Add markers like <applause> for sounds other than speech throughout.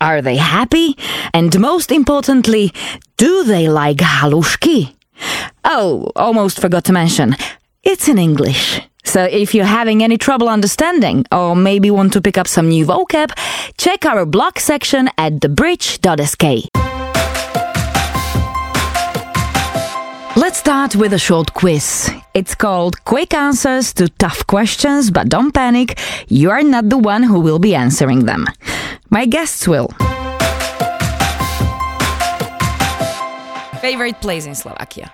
Are they happy? And most importantly, do they like halushki? Oh, almost forgot to mention, it's in English. So if you're having any trouble understanding, or maybe want to pick up some new vocab, check our blog section at thebridge.sk. Let's start with a short quiz. It's called Quick Answers to Tough Questions, but don't panic, you are not the one who will be answering them. My guests will. Favorite place in Slovakia?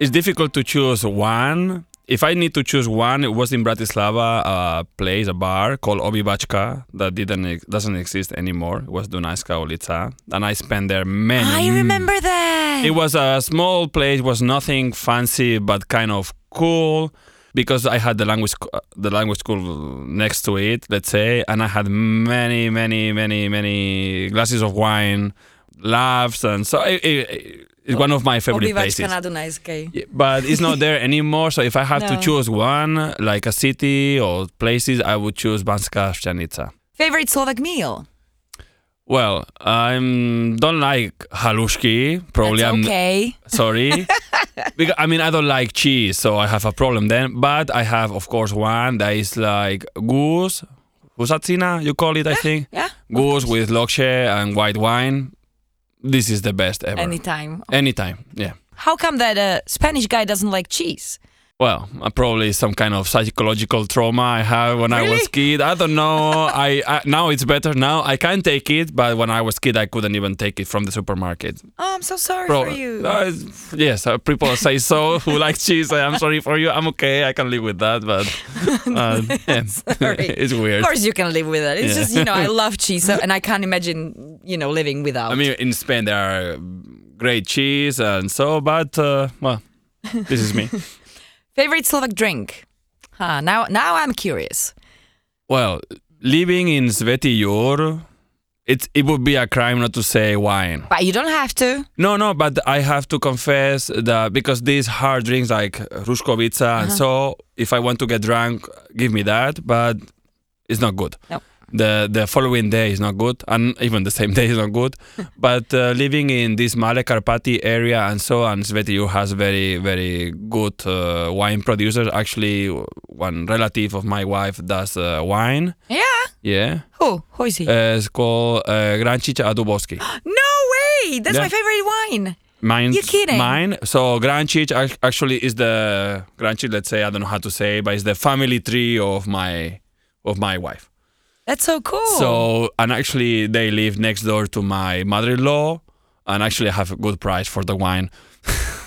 It's difficult to choose one. If I need to choose one, it was in Bratislava, a place, a bar called Obyvačka that didn't doesn't exist anymore. It was Dunajska ulica, and I spent there many. I remember that. It was a small place, was nothing fancy, but kind of cool because I had the language the language school next to it, let's say, and I had many, many, many, many glasses of wine, laughs, and so it, it, it's one of my favorite places. na Dunajskej. Yeah, but it's not there <laughs> anymore. So if I have to choose one, like a city or places, I would choose Banská Štiavnica. Favorite Slovak meal? Well, I don't like halushki. Probably That's I'm okay. sorry. <laughs> because I mean I don't like cheese, so I have a problem then. But I have, of course, one that is like goose, husacina, you call it, I think. Yeah. Goose with lokše and white wine. This is the best ever. Anytime. Anytime, yeah. How come that a Spanish guy doesn't like cheese? Well, uh, probably some kind of psychological trauma I had when I was Really? kid. I don't know. <laughs> I, I now it's better. Now I can take it, but when I was kid, I couldn't even take it from the supermarket. Oh, I'm so sorry Pro- for you. Uh, yes, uh, people say so who <laughs> like cheese. I am sorry for you. I'm okay. I can live with that, but <laughs> uh, yeah, it's weird. Of course, you can live with it. It's Yeah. just you know I love cheese, so, and I can't imagine you know living without. I mean, in Spain there are great cheese and so, but uh, well, this is me. Favorite Slovak drink? Huh, now, now I'm curious. Well, living in Svätý Jur, it it would be a crime not to say wine. But you don't have to. No, no, but I have to confess that because these hard drinks like Hruškovica and uh-huh. so, if I want to get drunk, give me that, but it's not good. No. The the following day is not good, and even the same <laughs> day is not good. but uh, living in this Male Karpati area and so on, Svätý Jur has very very good uh, wine producers. Actually, one relative of my wife does uh, wine. Yeah. Yeah, Who? Who is he? uh, it's called uh, Grancic a Dubovsky. <gasps> no way! That's my favorite wine. Mine, You're kidding. Mine. So Grancic ac- actually is the Grancic. Let's say I don't know how to say, but it's the family tree of my of my wife. That's so cool. So and actually they live next door to my mother-in-law, and actually have a good price for the wine.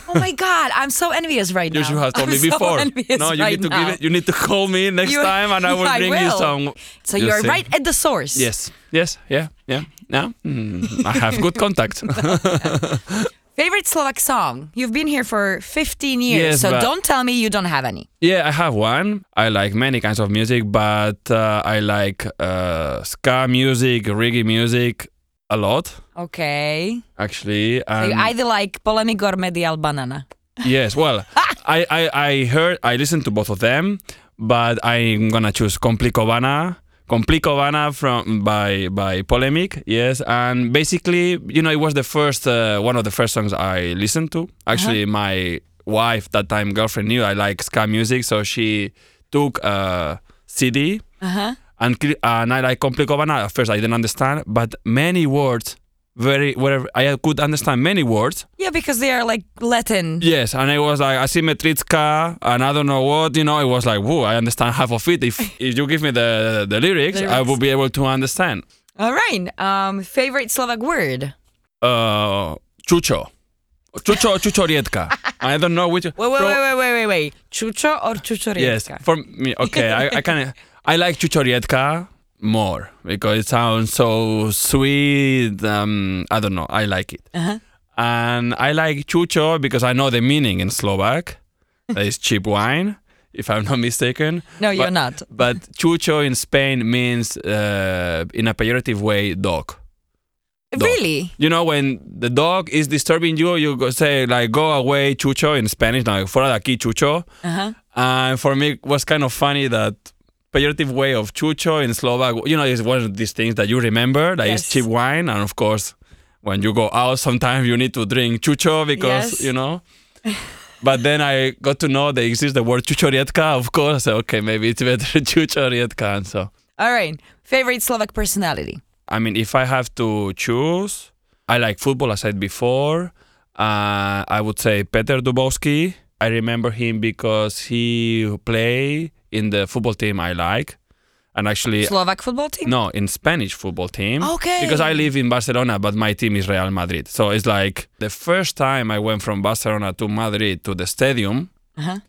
oh my god, I'm so envious right You now. should have told I'm me before. So envious no, you right need to now. give it. You need to call me next You- time, and I will <laughs> I bring you will. some. So you you're see. right at the source. Yes. Yes. Yeah. Yeah. Yeah. Mm, I have good contact. <laughs> Favorite Slovak song? You've been here for 15 years, Yes, so don't tell me you don't have any. Yeah, I have one. I like many kinds of music, but uh, I like uh, ska music, reggae music a lot, Okay. actually. So you either like Polemic or Medial Banana. yes, well, <laughs> I, I, I heard, I listened to both of them, but I'm gonna choose Komplikovaná. Komplikovaná from by by Polemic, yes, and basically, you know, it was the first uh, one of the first songs I listened to. Actually, my wife that time girlfriend knew I like ska music, so she took a CD Uh huh. and and I like Komplikovaná. At first, I didn't understand, but many words, very whatever I could understand many words. Yeah, because they are like Latin. Yes, and it was like asymmetriska, and I don't know what. You know, it was like, whoa, I understand half of it. If if you give me the the lyrics, I Lyrics. will be able to understand. All right. Um, favorite Slovak word? Uh, chucho, chucho, chuchorietka. I don't know which. Wait, wait, wait, wait, wait, wait, wait. Chucho or Yes, for me, okay, I, I can. I like chuchorietka more because it sounds so sweet. Um, I don't know. I like it. Uh-huh. And I like chucho because I know the meaning in Slovak. that is cheap wine, if I'm not mistaken. No, you're not. But chucho in Spain means, uh, in a pejorative way, dog. dog. Really? You know, when the dog is disturbing you, you go say like "go away, chucho" in Spanish, like "fuera de aquí, chucho." Uh-huh. And for me, it was kind of funny that pejorative way of chucho in Slovak. You know, it's one of these things that you remember, that is Yes. cheap wine, and of course, when you go out, sometimes you need to drink chucho because Yes. you know. But then I got to know there exists the word chuchorietka. Of course, I said, okay, maybe it's better <laughs> chuchorietka. And so, All right. Favorite Slovak personality? I mean, if I have to choose, I like football, as I said before. Uh, I would say Peter Dubovský. I remember him because he play in the football team I like, and actually, Slovak football team? no, in Spanish football team. Okay. Because I live in Barcelona, but my team is Real Madrid. So it's like the first time I went from Barcelona to Madrid to the stadium, Uh-huh.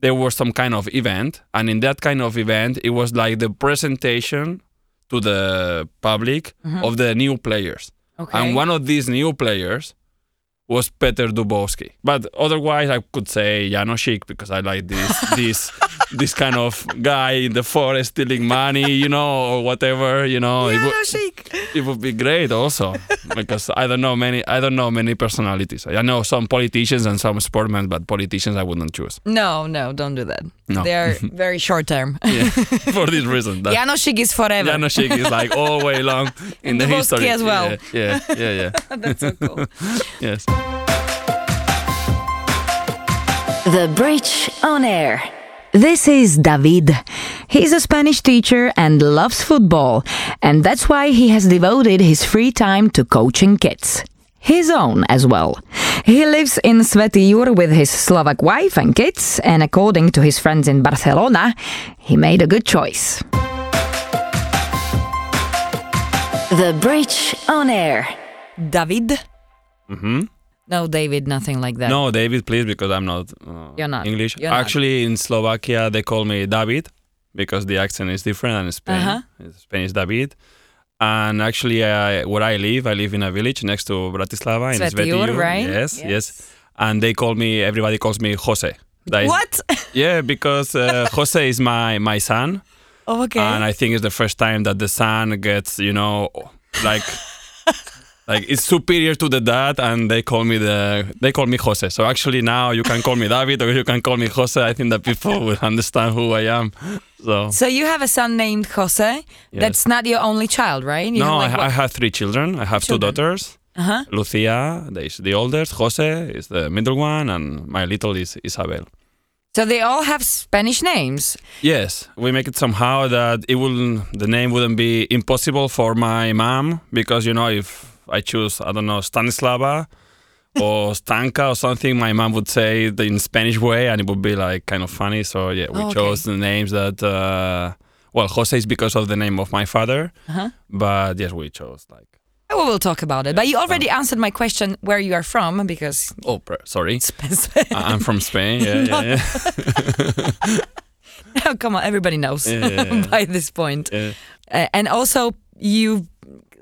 there was some kind of event, and in that kind of event, it was like the presentation to the public of the new players. Okay. And one of these new players was Peter Dubovský. But otherwise, I could say Jánošík because I like this <laughs> this this kind of guy in the forest stealing money, you know, or whatever, you know. it, yeah, would, it would be great also because I don't know many I don't know many personalities. I know some politicians and some sportmen, but politicians I wouldn't choose. No, no, don't do that. No. They're <laughs> very short term. Yeah, for this reason. <laughs> That Jánošík is forever. Jánošík is like all way long in the Dubowski history as well. Yeah, yeah, yeah, yeah. That's so cool. yes. The Bridge on Air. This is David. He's a Spanish teacher and loves football, and that's why he has devoted his free time to coaching kids. His own as well. He lives in Svätý Jur with his Slovak wife and kids, and according to his friends in Barcelona, he made a good choice. The Bridge on Air. David? Mm hmm No, David, nothing like that. No, David, please, because I'm not, uh, You're not. English. You're not. Actually, in Slovakia, they call me David because the accent is different, and in Spain, Uh-huh. Spain is David. And actually, I, where I live, I live in a village next to Bratislava in Svätý Jur. right? Yes, Yes. yes, And they call me. Everybody calls me Jose. That is- What? <laughs> Yeah, because uh, Jose is my my son, Oh, okay. and I think it's the first time that the son gets, you know, like. Like it's superior to the dad, and they call me the they call me Jose. So actually now you can call me <laughs> David or you can call me Jose. I think that people <laughs> will understand who I am. So So you have a son named Jose. That's not your only child, right? You no, I, have I like have three children. I have two Children. daughters. uh-huh. Lucia is the oldest. Jose is the middle one, and my little is Isabel. So they all have Spanish names. Yes, we make it somehow that it will the name wouldn't be impossible for my mom because you know if I choose I don't know Stanislava or <laughs> Stanka or something, my mom would say it in Spanish way and it would be like kind of funny. So yeah, we Oh, okay. chose the names that uh, well Jose is because of the name of my father, Uh-huh. but yes, we chose like We will talk about it. But you already answered my question where you are from because oh sorry. I'm from Spain. <laughs> Yeah, yeah, yeah. <laughs> oh, come on, everybody knows Yeah, by this point. yeah. Uh, and also, you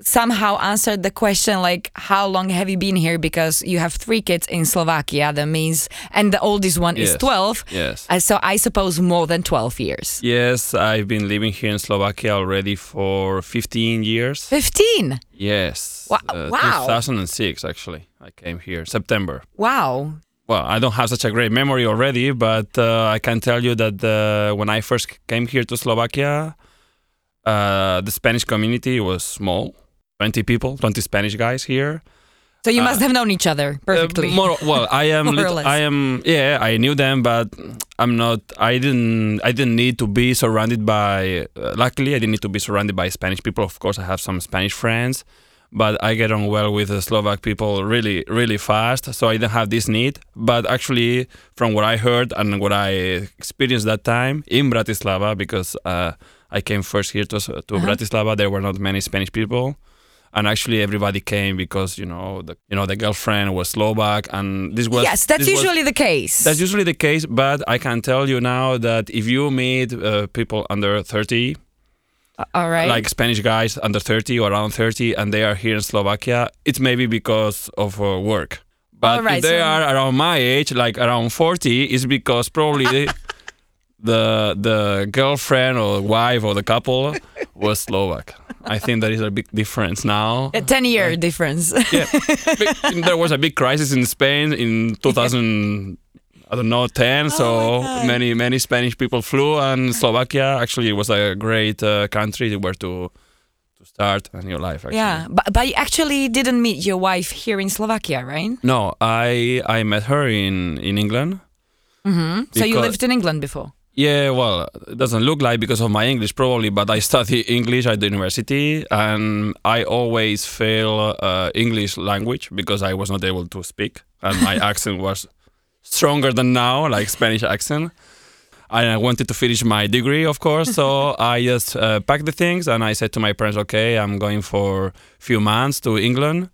somehow answered the question like, how long have you been here? Because you have three kids in Slovakia. That means, and the oldest one is 12. Yes. Uh, so I suppose more than 12 years. Yes, I've been living here in Slovakia already for 15 years. 15. Yes. Wa- uh, wow. 2006, actually. I came here, September. Wow. Well, I don't have such a great memory already, but uh, I can tell you that uh, when I first came here to Slovakia, uh, the Spanish community was small 20 people, 20 Spanish guys here. So you Uh, must have known each other perfectly. Uh, more, well, I <laughs> am. Less. I am. Yeah, I knew them, but I'm not. I didn't. I didn't need to be surrounded by. Uh, luckily, I didn't need to be surrounded by Spanish people. Of course, I have some Spanish friends, but I get on well with the Slovak people really, really fast. So I didn't have this need. But actually, from what I heard and what I experienced that time in Bratislava, because uh, I came first here to to Uh-huh. Bratislava, there were not many Spanish people and actually everybody came because you know the you know the girlfriend was Slovak and this was yes, that's this was- usually the case. that's usually the case but I can tell you now that if you meet uh, people under 30 All right. like Spanish guys under 30 or around 30 and they are here in Slovakia it's maybe because of uh, work But Alright, if they so- are around my age, like around 40, it's because probably <laughs> the the girlfriend or wife or the couple was Slovak. I think there is a big difference now. A 10 year difference. Yeah, <laughs> there was a big crisis in Spain in 2000. I don't know, 10. so Oh God. many, many Spanish people flew, and Slovakia actually was a great uh, country where to to start a new life. Actually. yeah, but, but you actually didn't meet your wife here in Slovakia, right? No, I I met her in in England. Mm-hmm. So you lived in England before? Yeah, well, it doesn't look like because of my English probably, but I study English at the university, and I always fail uh, English language because I was not able to speak, and my <laughs> accent was stronger than now, like Spanish accent. And I wanted to finish my degree, of course, so <laughs> I just uh, packed the things and I said to my parents, "Okay, I'm going for a few months to England,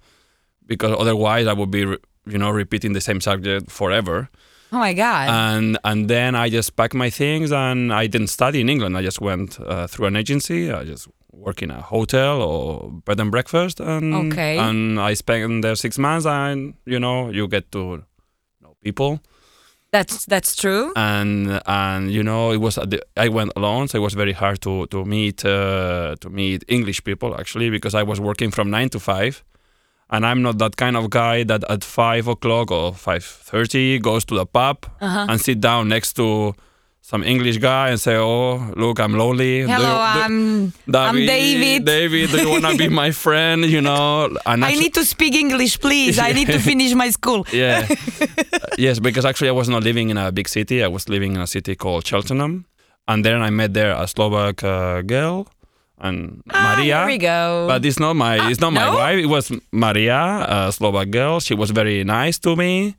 because otherwise I would be, you know, repeating the same subject forever." Oh my God. and and then I just packed my things and I didn't study in England. I just went uh, through an agency. I just work in a hotel or bed and breakfast, and Okay. and I spent there six months. And you know, you get to know people, that's that's true. and and you know, it was the, I went alone, so it was very hard to to meet uh, to meet English people actually because I was working from nine to five. And I'm not that kind of guy that at five o'clock or five thirty goes to the pub Uh-huh. and sit down next to some English guy and say, "Oh, look, I'm lonely. Do Hello, you- do- I'm I'm David. David, do you wanna be my <laughs> friend? You know?" And I need to speak English, please. I need to <laughs> finish my school. <laughs> yeah, yes, because actually I was not living in a big city. I was living in a city called Cheltenham, and then I met there a Slovak uh, girl and Ah, Maria. Here we go. But it's not my it's not my wife. It was Maria, a Slovak girl. She was very nice to me.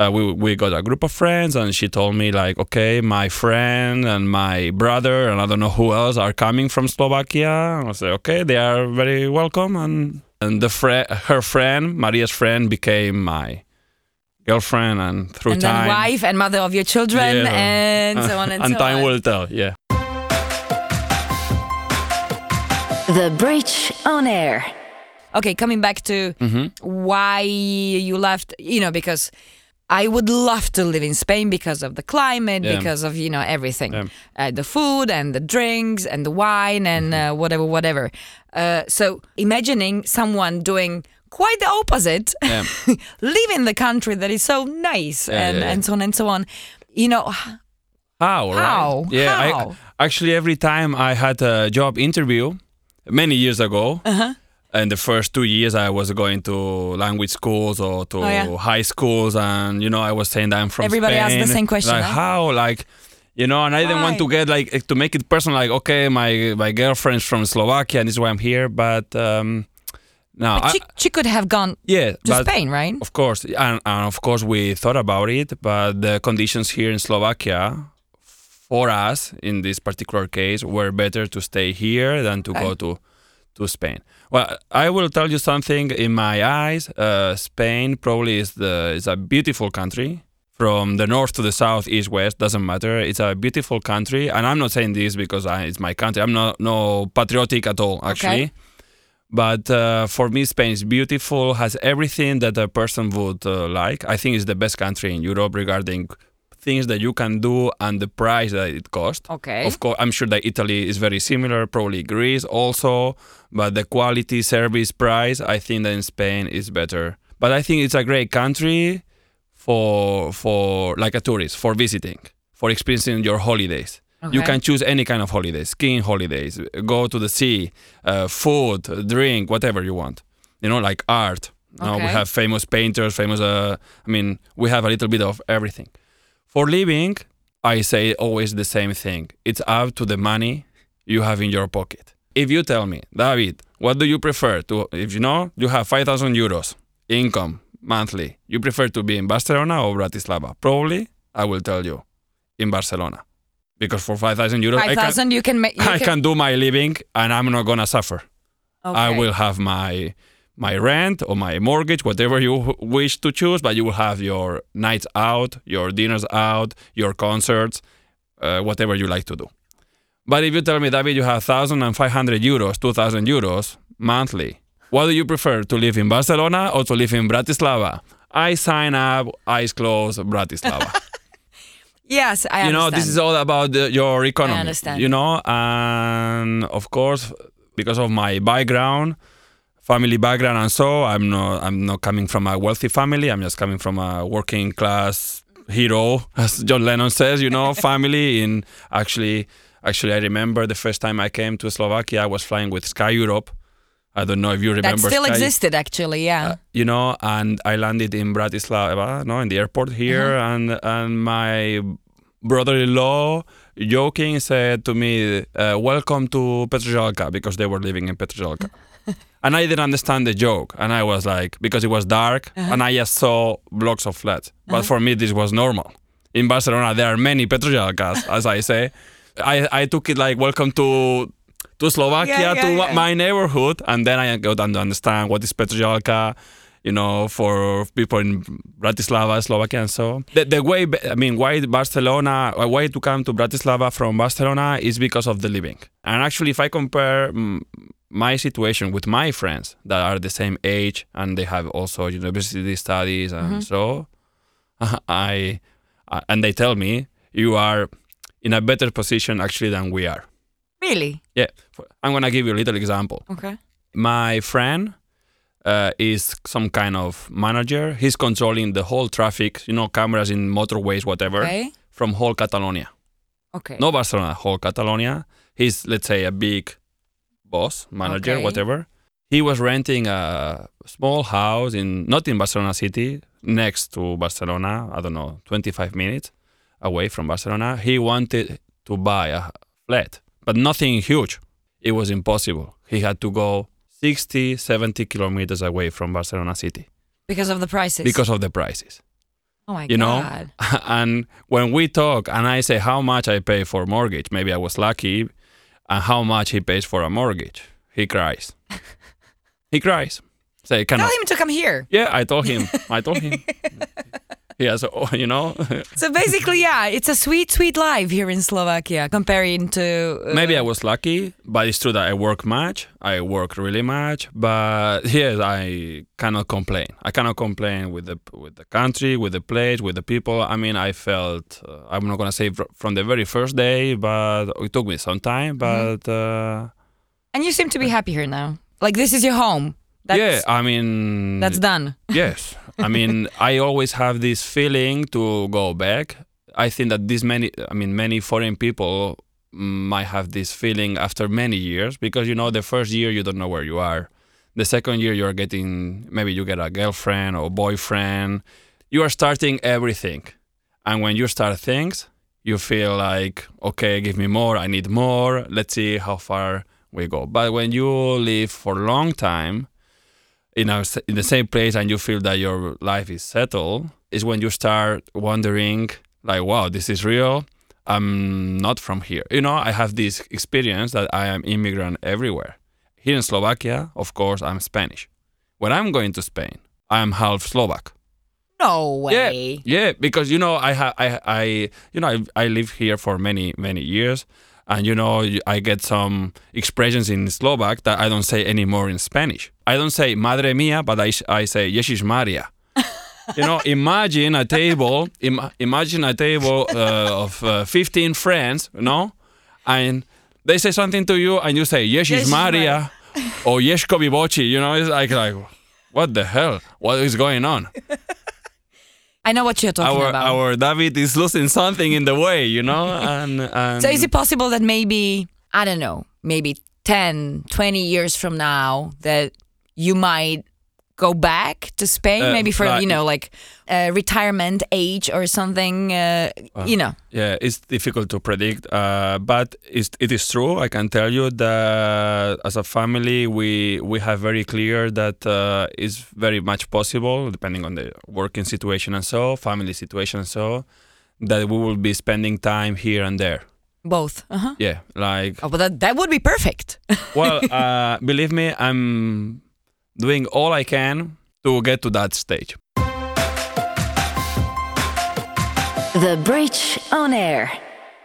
Uh, we we got a group of friends, and she told me like, okay, my friend and my brother and I don't know who else are coming from Slovakia. And I said, okay, they are very welcome. And and the friend, her friend, Maria's friend, became my girlfriend, and through and then time, wife and mother of your children Yeah. and so on <laughs> and, and so time on. will tell. Yeah. The Bridge on Air. Okay, coming back to Mm-hmm. why you left, you know, because I would love to live in Spain because of the climate, Yeah. because of, you know, everything. Yeah. Uh, the food and the drinks and the wine and Mm-hmm. uh, whatever, whatever. Uh, so imagining someone doing quite the opposite, Yeah. <laughs> live in the country that is so nice Yeah, and, yeah, yeah. and so on and so on. You know, How? right? How? Yeah. I, actually, every time I had a job interview, many years ago, uh-huh. in the first two years, I was going to language schools or to Oh, yeah. high schools, and you know, I was saying that I'm from Everybody Spain. asks the same question, Like huh? how? Like. You know, and I didn't want to get like to make it personal. Like, okay, my my girlfriend's from Slovakia, and this is why I'm here. But um, no, But I- she, she could have gone yeah, to Spain, right? of course, and, and of course we thought about it, but the conditions here in Slovakia for us in this particular case were better to stay here than to go to to Spain. Well, I will tell you something. In my eyes, uh, Spain probably is the is a beautiful country. From the north to the south, east, west, doesn't matter. It's a beautiful country, and I'm not saying this because I, it's my country. I'm not no patriotic at all, actually. But uh, for me, Spain is beautiful, has everything that a person would uh, like. I think it's the best country in Europe regarding things that you can do and the price that it costs. Okay. Of course, I'm sure that Italy is very similar, probably Greece also, but the quality, service, price, I think that in Spain is better. But I think it's a great country for for like a tourist, for visiting, for experiencing your holidays. Okay. You can choose any kind of holidays, skiing holidays, go to the sea, uh, food, drink, whatever you want. You know, like art. You know, we have famous painters, famous. Uh, I mean, we have a little bit of everything. For living, I say always the same thing. It's up to the money you have in your pocket. If you tell me, David, what do you prefer to? If you know you have five thousand euros income monthly, you prefer to be in Barcelona or Bratislava? Probably, I will tell you, in Barcelona, because for five thousand euros, Five I can, thousand, you can make. You I can do my living, and I'm not gonna suffer. I will have my my rent or my mortgage, whatever you wish to choose, but you will have your nights out, your dinners out, your concerts, uh, whatever you like to do. But if you tell me, David, you have 1,500 euros, 2,000 euros monthly, what do you prefer, to live in Barcelona or to live in Bratislava? I sign up, eyes closed, Bratislava. <laughs> Yes, I you know, this is all about the, your economy. understand. You know, and of course, because of my background, family background, and so I'm not I'm not coming from a wealthy family. I'm just coming from a working class hero, as John Lennon says. You know, <laughs> family. In actually, actually, I remember the first time I came to Slovakia. I was flying with Sky Europe. I don't know if you remember. that still Sky, existed actually. Yeah. uh, you know, and I landed in Bratislava, no, in the airport here, Uh-huh. and and my brother-in-law joking said to me, uh, "Welcome to Petržalka," because they were living in Petržalka. And I didn't understand the joke, and I was like, because it was dark, Uh-huh. and I just saw blocks of flats. But for me, this was normal. In Barcelona, there are many Petržalkas, <laughs> as I say. I, I took it like, welcome to to Slovakia, Yeah, yeah, to yeah. my neighborhood, and then I got to understand what is Petržalka, you know, for people in Bratislava, Slovakia, and so. The, the way, I mean, why Barcelona, uh, why to come to Bratislava from Barcelona is because of the living. And actually, if I compare mm, my situation with my friends that are the same age and they have also university studies and so, <laughs> I, uh, and they tell me you are in a better position actually than we are. really? Yeah, I'm gonna give you a little example. Okay. My friend uh, is some kind of manager. He's controlling the whole traffic, you know, cameras in motorways, whatever, Okay. from whole Catalonia. Okay. No Barcelona, whole Catalonia. He's, let's say, a big boss, manager, Okay. whatever. He was renting a small house in not in Barcelona city, next to Barcelona. I don't know, 25 minutes away from Barcelona. He wanted to buy a flat, but nothing huge. It was impossible. He had to go 60, 70 kilometers away from Barcelona city Because of the prices. because of the prices oh my you know <laughs> and when we talk and i say how much i pay for mortgage maybe i was lucky and how much he pays for a mortgage. He cries. He cries. Say can Tell I, him to come here. yeah i told him. I told him <laughs> yeah so <laughs> you know <laughs> So basically, yeah, it's a sweet, sweet life here in Slovakia comparing to. uh, maybe i was lucky but it's true that i work much i work really much but <laughs> yes i cannot complain i cannot complain with the with the country with the place with the people i mean i felt uh, i'm not to say fr- from the very first day but it took me some time but uh, And you seem to be happy here now. Like this is your home. That's, yeah i mean That's done. yes. I mean <laughs> i always have this feeling to go back. I think that this many i mean many foreign people might have this feeling after many years because you know the first year you don't know where you are. The second year you're getting maybe you get a girlfriend or boyfriend. You are starting everything. And when you start things you feel like okay give me more i need more. Let's see how far we go. But when you live for a long time in a, in the same place and you feel that your life is settled is when you start wondering like wow this is real. I'm not from here. You know i have this experience that i am immigrant everywhere. Here in slovakia of course i'm spanish. When i'm going to spain i am half slovak. No way. yeah, yeah, because you know I have I I you know I, I live here for many many years, and you know I get some expressions in Slovak that I don't say anymore in Spanish. I don't say Madre mía, but I, I say Ježiš Maria. <laughs> you know, imagine a table, Im- imagine a table uh, of uh, 15 friends, you know, and they say something to you, and you say Ježiš Ježiš Maria or Ješko Biboči. You know, it's like like what the hell? What is going on? <laughs> I know what you're talking our about. our David is losing something in the way, you know. <laughs> And, and so is it possible that maybe I don't know, maybe 10, 20 years from now that you might go back to Spain, Uh, maybe for like- you know like uh, retirement age or something, uh, you know. yeah, it's difficult to predict, uh, but it's, it is true. I can tell you that as a family, we we have very clear that uh, it's very much possible, depending on the working situation and so, family situation and so, that we will be spending time here and there. Both. Uh-huh. Yeah, like Oh, but that, that would be perfect. <laughs> well, uh, believe me, I'm doing all I can to get to that stage. the Bridge on Air.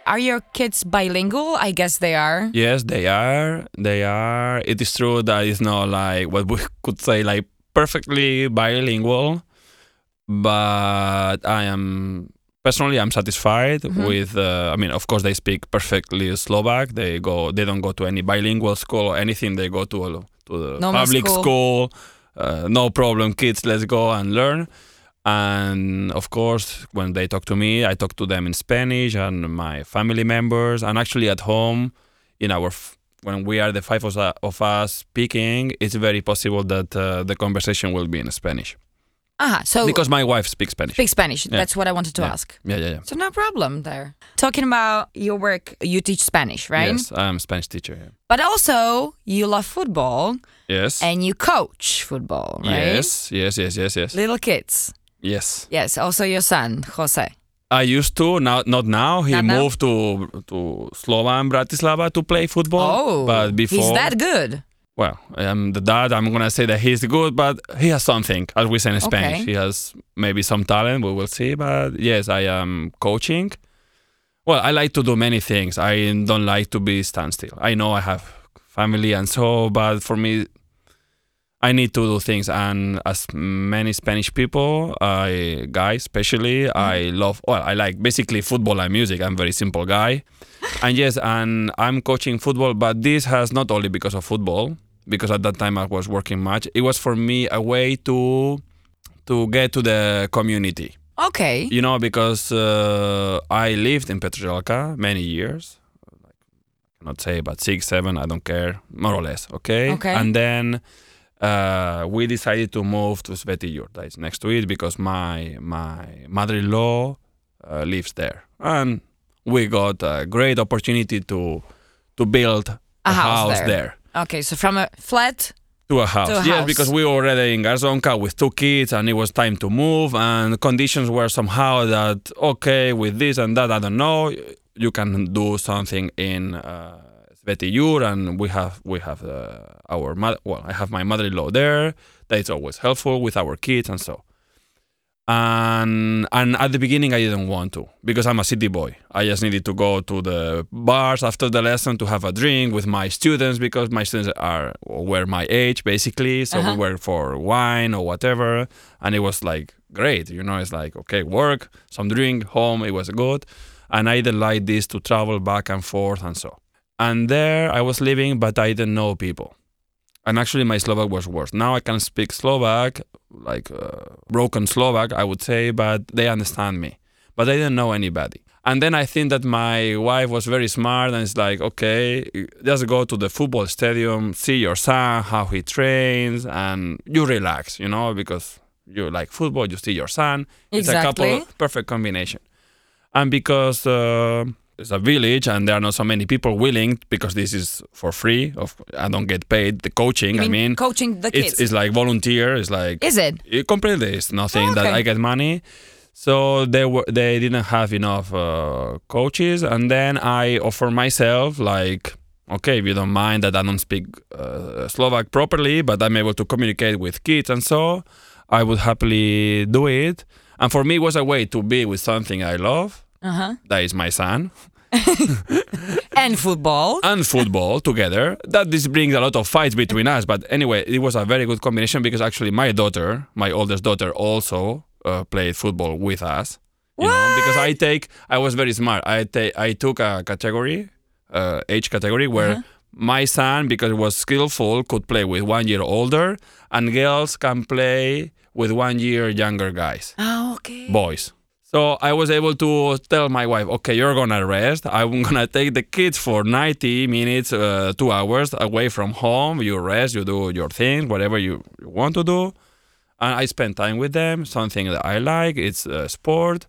Are your kids bilingual? I guess they are. Yes, they are. They are. It is true that it's not like what we <laughs> could say like perfectly bilingual, but I am personally I'm satisfied Mhm. with. Uh, I mean, of course, they speak perfectly Slovak. They go. They don't go to any bilingual school or anything. They go to a, to the Normal public school. school. Uh, no problem, kids. Let's go and learn. And of course, when they talk to me, I talk to them in Spanish and my family members. And actually, at home, in our f- when we are the five of, us- of us speaking, it's very possible that uh, the conversation will be in Spanish Uh-huh. So because my wife speaks Spanish. speak Spanish. Yeah. That's what I wanted to Yeah. ask. Yeah, yeah, yeah. So no problem there. Talking about your work, you teach Spanish, right? Yes, I'm a Spanish teacher. Yeah. But also you love football Yes. and you coach football, right? Yes, yes, yes, yes, yes. Little kids. Yes. Yes. Also your son, Jose. I used to, now not now. He Not now? moved to to Slovan Bratislava to play football. Oh, but before he's that good. Well, I'm the dad. I'm gonna say that he's good, but he has something, as we say in Spanish. Okay. He has maybe some talent. We will see. But yes, I am coaching. Well, I like to do many things. I don't like to be standstill. I know I have family and so, but for me, I need to do things. And as many Spanish people, I guys especially, mm-hmm. I love. Well, I like basically football and music. I'm a very simple guy, <laughs> and yes, and I'm coaching football. But this has not only because of football, because at that time I was working much. It was for me a way to to get to the community. Okay. You know, because uh, I lived in Petržalka many years. Like, I cannot say, but six, seven, I don't care, more or less. Okay. Okay. And then uh, we decided to move to Svätý Jur, that is next to it, because my my mother-in-law uh, lives there, and we got a great opportunity to to build a, house there. there Okay. So from a flat. to a house. To a yes, house. because we were already in Garzonka with two kids and it was time to move and conditions were somehow that okay with this and that I don't know you can do something in uh, Svätý Jur and we have we have uh, our mother well I have my mother-in-law there that is always helpful with our kids and so and and at the beginning I didn't want to because I'm a city boy. I just needed to go to the bars after the lesson to have a drink with my students because my students are were my age basically. So Uh-huh. we were for wine or whatever, and it was like great. You know, it's like okay, work, some drink, home. It was good, and I didn't like this to travel back and forth and so. And there I was living, but I didn't know people. And actually, my Slovak was worse. Now I can speak Slovak, like uh, broken Slovak, I would say, but they understand me. But I didn't know anybody. And then I think that my wife was very smart and it's like, okay, just go to the football stadium, see your son, how he trains, and you relax, you know, because you like football, you see your son. Exactly. It's a couple perfect combination. And because uh, it's a village and there are not so many people willing, because this is for free, of I don't get paid the coaching. You I mean, coaching the kids. it's, it's like volunteer. It's like Is it? it completely is nothing Oh, that. I get money. So they were they didn't have enough uh, coaches, and then I offer myself like, okay, if you don't mind that I don't speak uh, Slovak properly, but I'm able to communicate with kids, and so I would happily do it. And for me, it was a way to be with something I love. Uh huh. That is my son <laughs> And football. and football together. That this brings a lot of fights between us. But anyway, it was a very good combination because actually my daughter, my oldest daughter, also uh, played football with us. You know, because I take, I was very smart. I take, I took a category, uh, age category where Uh-huh. my son, because he was skillful, could play with one year older, and girls can play with one year younger guys Oh, okay. boys. So I was able to tell my wife, okay, you're gonna rest. I'm gonna take the kids for 90 minutes, uh, two hours away from home. You rest, you do your things, whatever you, want to do. And I spend time with them, something that I like. It's uh, sport.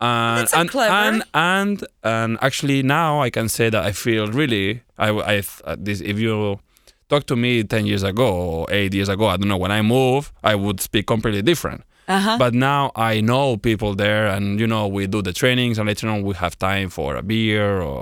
And, so and, clever. and and and actually now I can say that I feel really I I uh, this if you talk to me 10 years ago or 8 years ago I don't know when I move I would speak completely different Uh huh. but now I know people there, and you know we do the trainings, and later on we have time for a beer or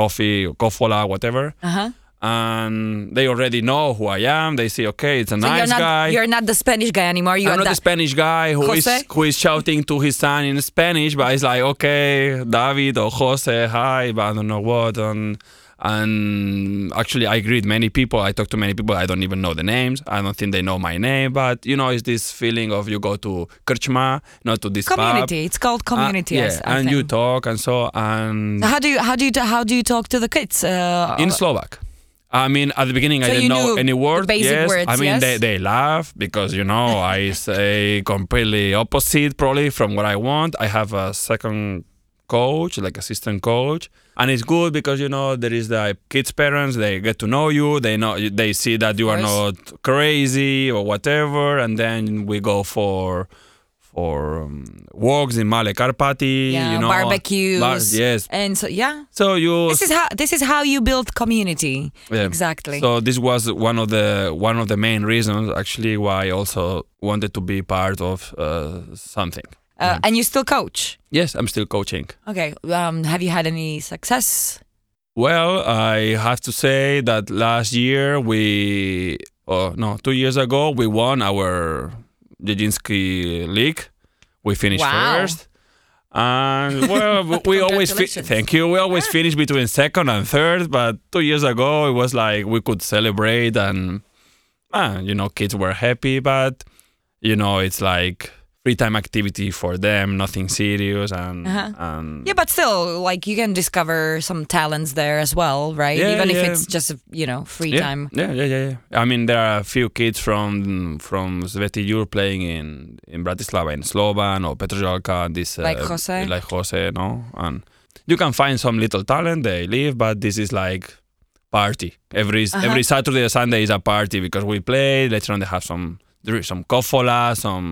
coffee or kofola, whatever. Uh huh. And they already know who I am. They say, okay, it's a So nice you're not guy. you're not the Spanish guy anymore. You're not the, Spanish guy who is Jose? who is shouting to his son in Spanish, but it's like, okay, David or Jose, hi, but I don't know what. And and actually I greet many people. I talk to many people. I don't even know the names. I don't think they know my name. But you know, it's this feeling of you go to Kerchma, not to this pub. Community. It's called Uh, community. yeah, yes, I and you talk and so and How do you how do you how do you talk to the kids? Uh, in Slovak. I mean, at the beginning, So I didn't know any the word. basic yes, words, I mean, yes? they, they laugh because you know I say completely opposite probably from what I want. I have a second coach, like assistant coach, and it's good because you know there is the kids' parents. They get to know you. They know they see that you are not crazy or whatever, and then we go for. For um, walks in Male Karpati, yeah, you know, barbecues. bar- yes. and so yeah. So you This is how this is how you build community. Yeah. Exactly. So this was one of the one of the main reasons actually why I also wanted to be part of uh, something. Uh, and you still coach. Yes, I'm still coaching. Okay. Um, have you had any success? Well, I have to say that last year we, oh no, two years ago we won our Dziedzicki League. We finished Wow. first. And <laughs> well, we always fi- thank you. We always finish between second and third, but two years ago it was like we could celebrate and ah, you know, kids were happy, but you know, it's like free time activity for them, nothing serious and Uh-huh. and Yeah, but still, like you can discover some talents there as well, right? Yeah, Even if it's just you know free yeah, time. Yeah, yeah, yeah, yeah. I mean, there are a few kids from from Svätý Jur playing in in Bratislava, in Slovan or Petržalka, and this uh, Like Jose? like Jose, no, and you can find some little talent. They leave, but this is like party every Uh-huh. every Saturday or Sunday is a party because we play. Later on, they have some there is some kofola, some.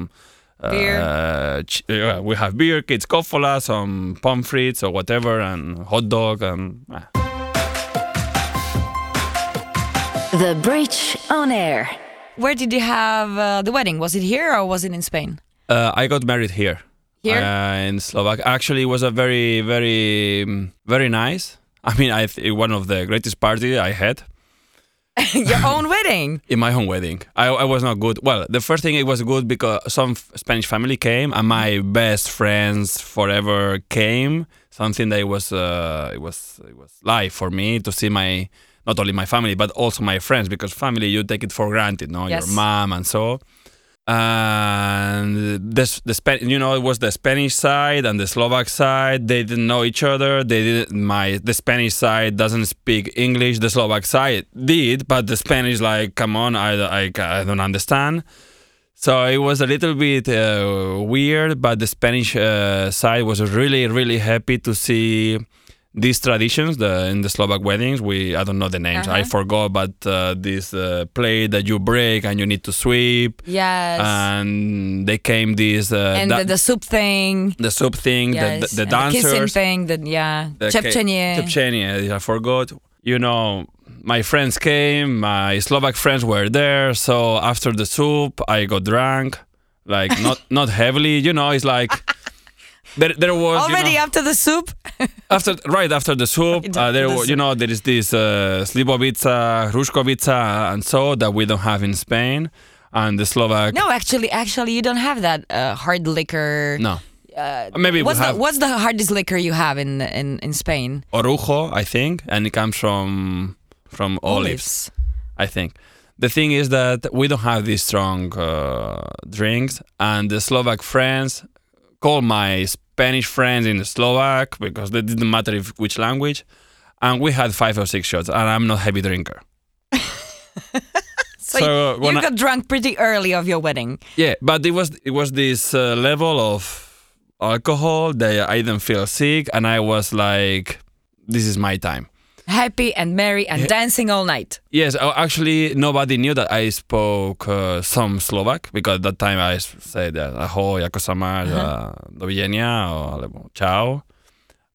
Beer. Uh, ch- yeah, we have beer, kids kofola, some pomfrits or whatever, and hot dog, and ah. The Bridge on Air. Where did you have uh, the wedding? Was it here or was it in Spain? Uh, I got married here. Here? Uh, in Slovak. Actually, it was a very, very, very nice. I mean, I th- one of the greatest party I had <laughs> Your own wedding. in my own wedding. I, I was not good. Well, the first thing it was good because some f- Spanish family came and my best friends forever came. Something that it was, uh, it was, it was life for me to see my not only my family but also my friends because family you take it for granted, no, Yes. your mom and so. And this the Spa- you know it was the Spanish side and the Slovak side. They didn't know each other. They didn't. My the Spanish side doesn't speak English. The Slovak side did, but the Spanish like, come on, I I, I don't understand. So it was a little bit uh, weird, but the Spanish uh, side was really, really happy to see these traditions. The in the Slovak weddings, we I don't know the names, I Uh-huh. forgot, but uh, this uh, plate that you break and you need to sweep, Yes. and they came these uh, and da- the, the soup thing. the soup thing, Yes. the, the, the and the kissing thing. The, yeah. the ca- Chepchenie. Chepchenie, I forgot. You know, my friends came, my Slovak friends were there. So after the soup, I got drunk, like not <laughs> not heavily. You know, it's like there there was you Already know, after the soup. <laughs> after right after the soup. Right Uh, there the wa- you know there is this uh, slivovica, hruškovica, and so that we don't have in Spain. And the Slovak No, actually, actually, you don't have that uh, hard liquor. no. Uh, Maybe what's the what's the hardest liquor you have in in in Spain? orujo, I think, and it comes from from olives. I think. The thing is that we don't have these strong uh, drinks, and the Slovak friends call my Spanish friends in Slovak because they didn't matter if which language, and we had five or six shots, and I'm not a heavy drinker. <laughs> So, So you, you I- got drunk pretty early of your wedding. Yeah, but it was it was this uh, level of alcohol that I didn't feel sick, and I was like, "This is my time." Happy and merry and dancing all night. Yes, uh, actually, nobody knew that I spoke uh, some Slovak because at that time I said uh, ahoj, ako sa máš, uh do videnia, or, alebo čau.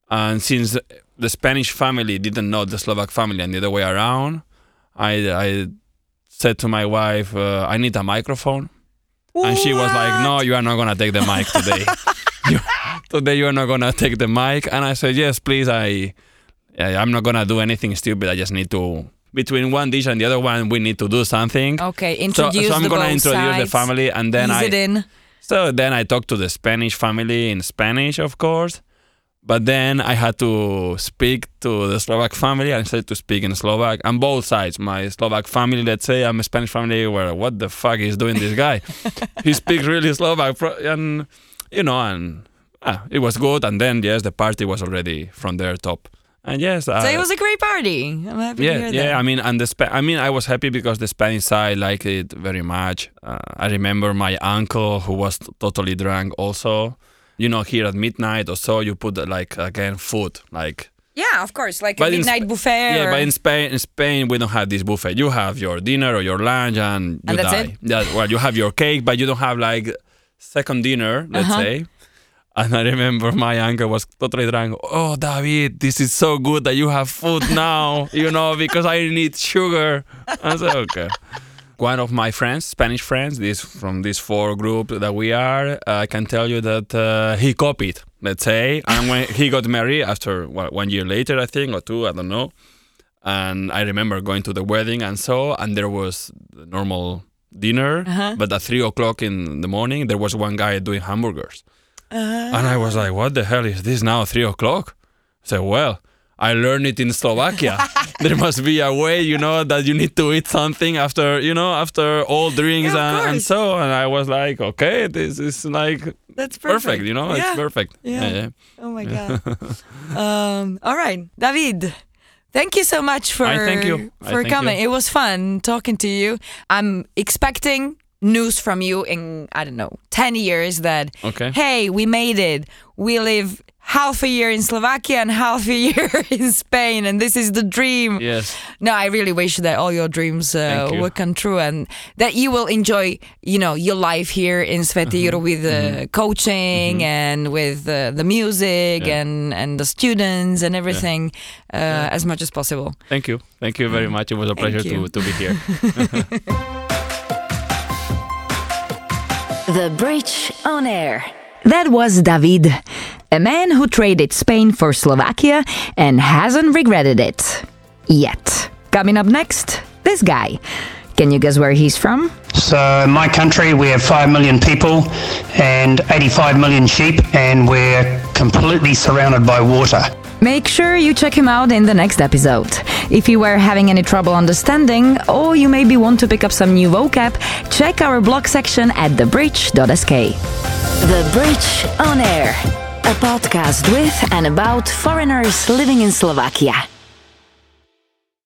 And since the Spanish family didn't know the Slovak family and the other way around, I, I said to my wife, uh, I need a microphone. And she was like, No, you are not going to take the mic today. <laughs> you, today you are not going to take the mic. And I said, Yes, please. I I'm not going to do anything stupid. I just need to between one dish and the other one, we need to do something. Okay, So, introduce so I'm the gonna introduce the family, and then I it in. so then I talked to the Spanish family in Spanish, of course, But then I had to speak to the Slovak family. I started to speak in Slovak on both sides. My Slovak family, let's say, I'm a Spanish family, where what the fuck is doing this guy? <laughs> he speaks really Slovak, and you know, and ah, it was good. And then yes, the party was already from their top. And yes, So it was a great party. I'm happy to yeah, hear yeah. that. I mean, and the Spa- I mean, I was happy because the Spanish side liked it very much. Uh, I remember my uncle who was t- totally drunk. Also, you know, here at midnight or so, you put uh, like again food, like yeah, of course, like But a midnight Sp- buffet. yeah. or- But in Spain, in Spain, we don't have this buffet. You have your dinner or your lunch, and you And that's die. it? Yeah, well, you have your cake, but you don't have like second dinner, let's Uh-huh. say. <laughs> And I remember my uncle was totally drunk. Oh, David, this is so good that you have food now, you know, because I need sugar. I said, okay. One of my friends, Spanish friends, this from this four group that we are, uh, I can tell you that uh, he copied, let's say. And when he got married after what, one year later, I think, or two, I don't know. And I remember going to the wedding and so, and there was the normal dinner, Uh-huh. but at three o'clock in the morning, there was one guy doing hamburgers. Uh, And I was like, what the hell is this now, three o'clock? I said, well, I learned it in Slovakia. <laughs> there must be a way, you know, that you need to eat something after, you know, after all drinks Yeah, and, and so. And I was like, okay, this is like that's perfect, perfect. you know, yeah. it's perfect. Yeah. yeah. Oh my god. <laughs> um, all right, David. Thank you so much for I thank you. I for coming. you. It was fun talking to you. I'm expecting news from you in I don't know ten years that Okay. hey we made it. We live half a year in Slovakia and half a <laughs> year in Spain, and this is the dream. Yes. No, I really wish that all your dreams uh, you. will come true and that you will enjoy, you know, your life here in Svätý Jur Mm-hmm. with uh, coaching and with uh, the music Yeah. and and the students and everything uh, as much as possible. Thank you. Thank you very much. It was a Thank pleasure you. to, to be here. <laughs> The Bridge on Air. That was David, a man who traded Spain for Slovakia and hasn't regretted it. Yet. Coming up next, this guy. Can you guess where he's from? So, in my country, we have 5 million people and 85 million sheep, and we're completely surrounded by water. Make sure you check him out in the next episode. If you were having any trouble understanding, or you maybe want to pick up some new vocab, check our blog section at thebridge.sk. The Bridge on Air, a podcast with and about foreigners living in Slovakia.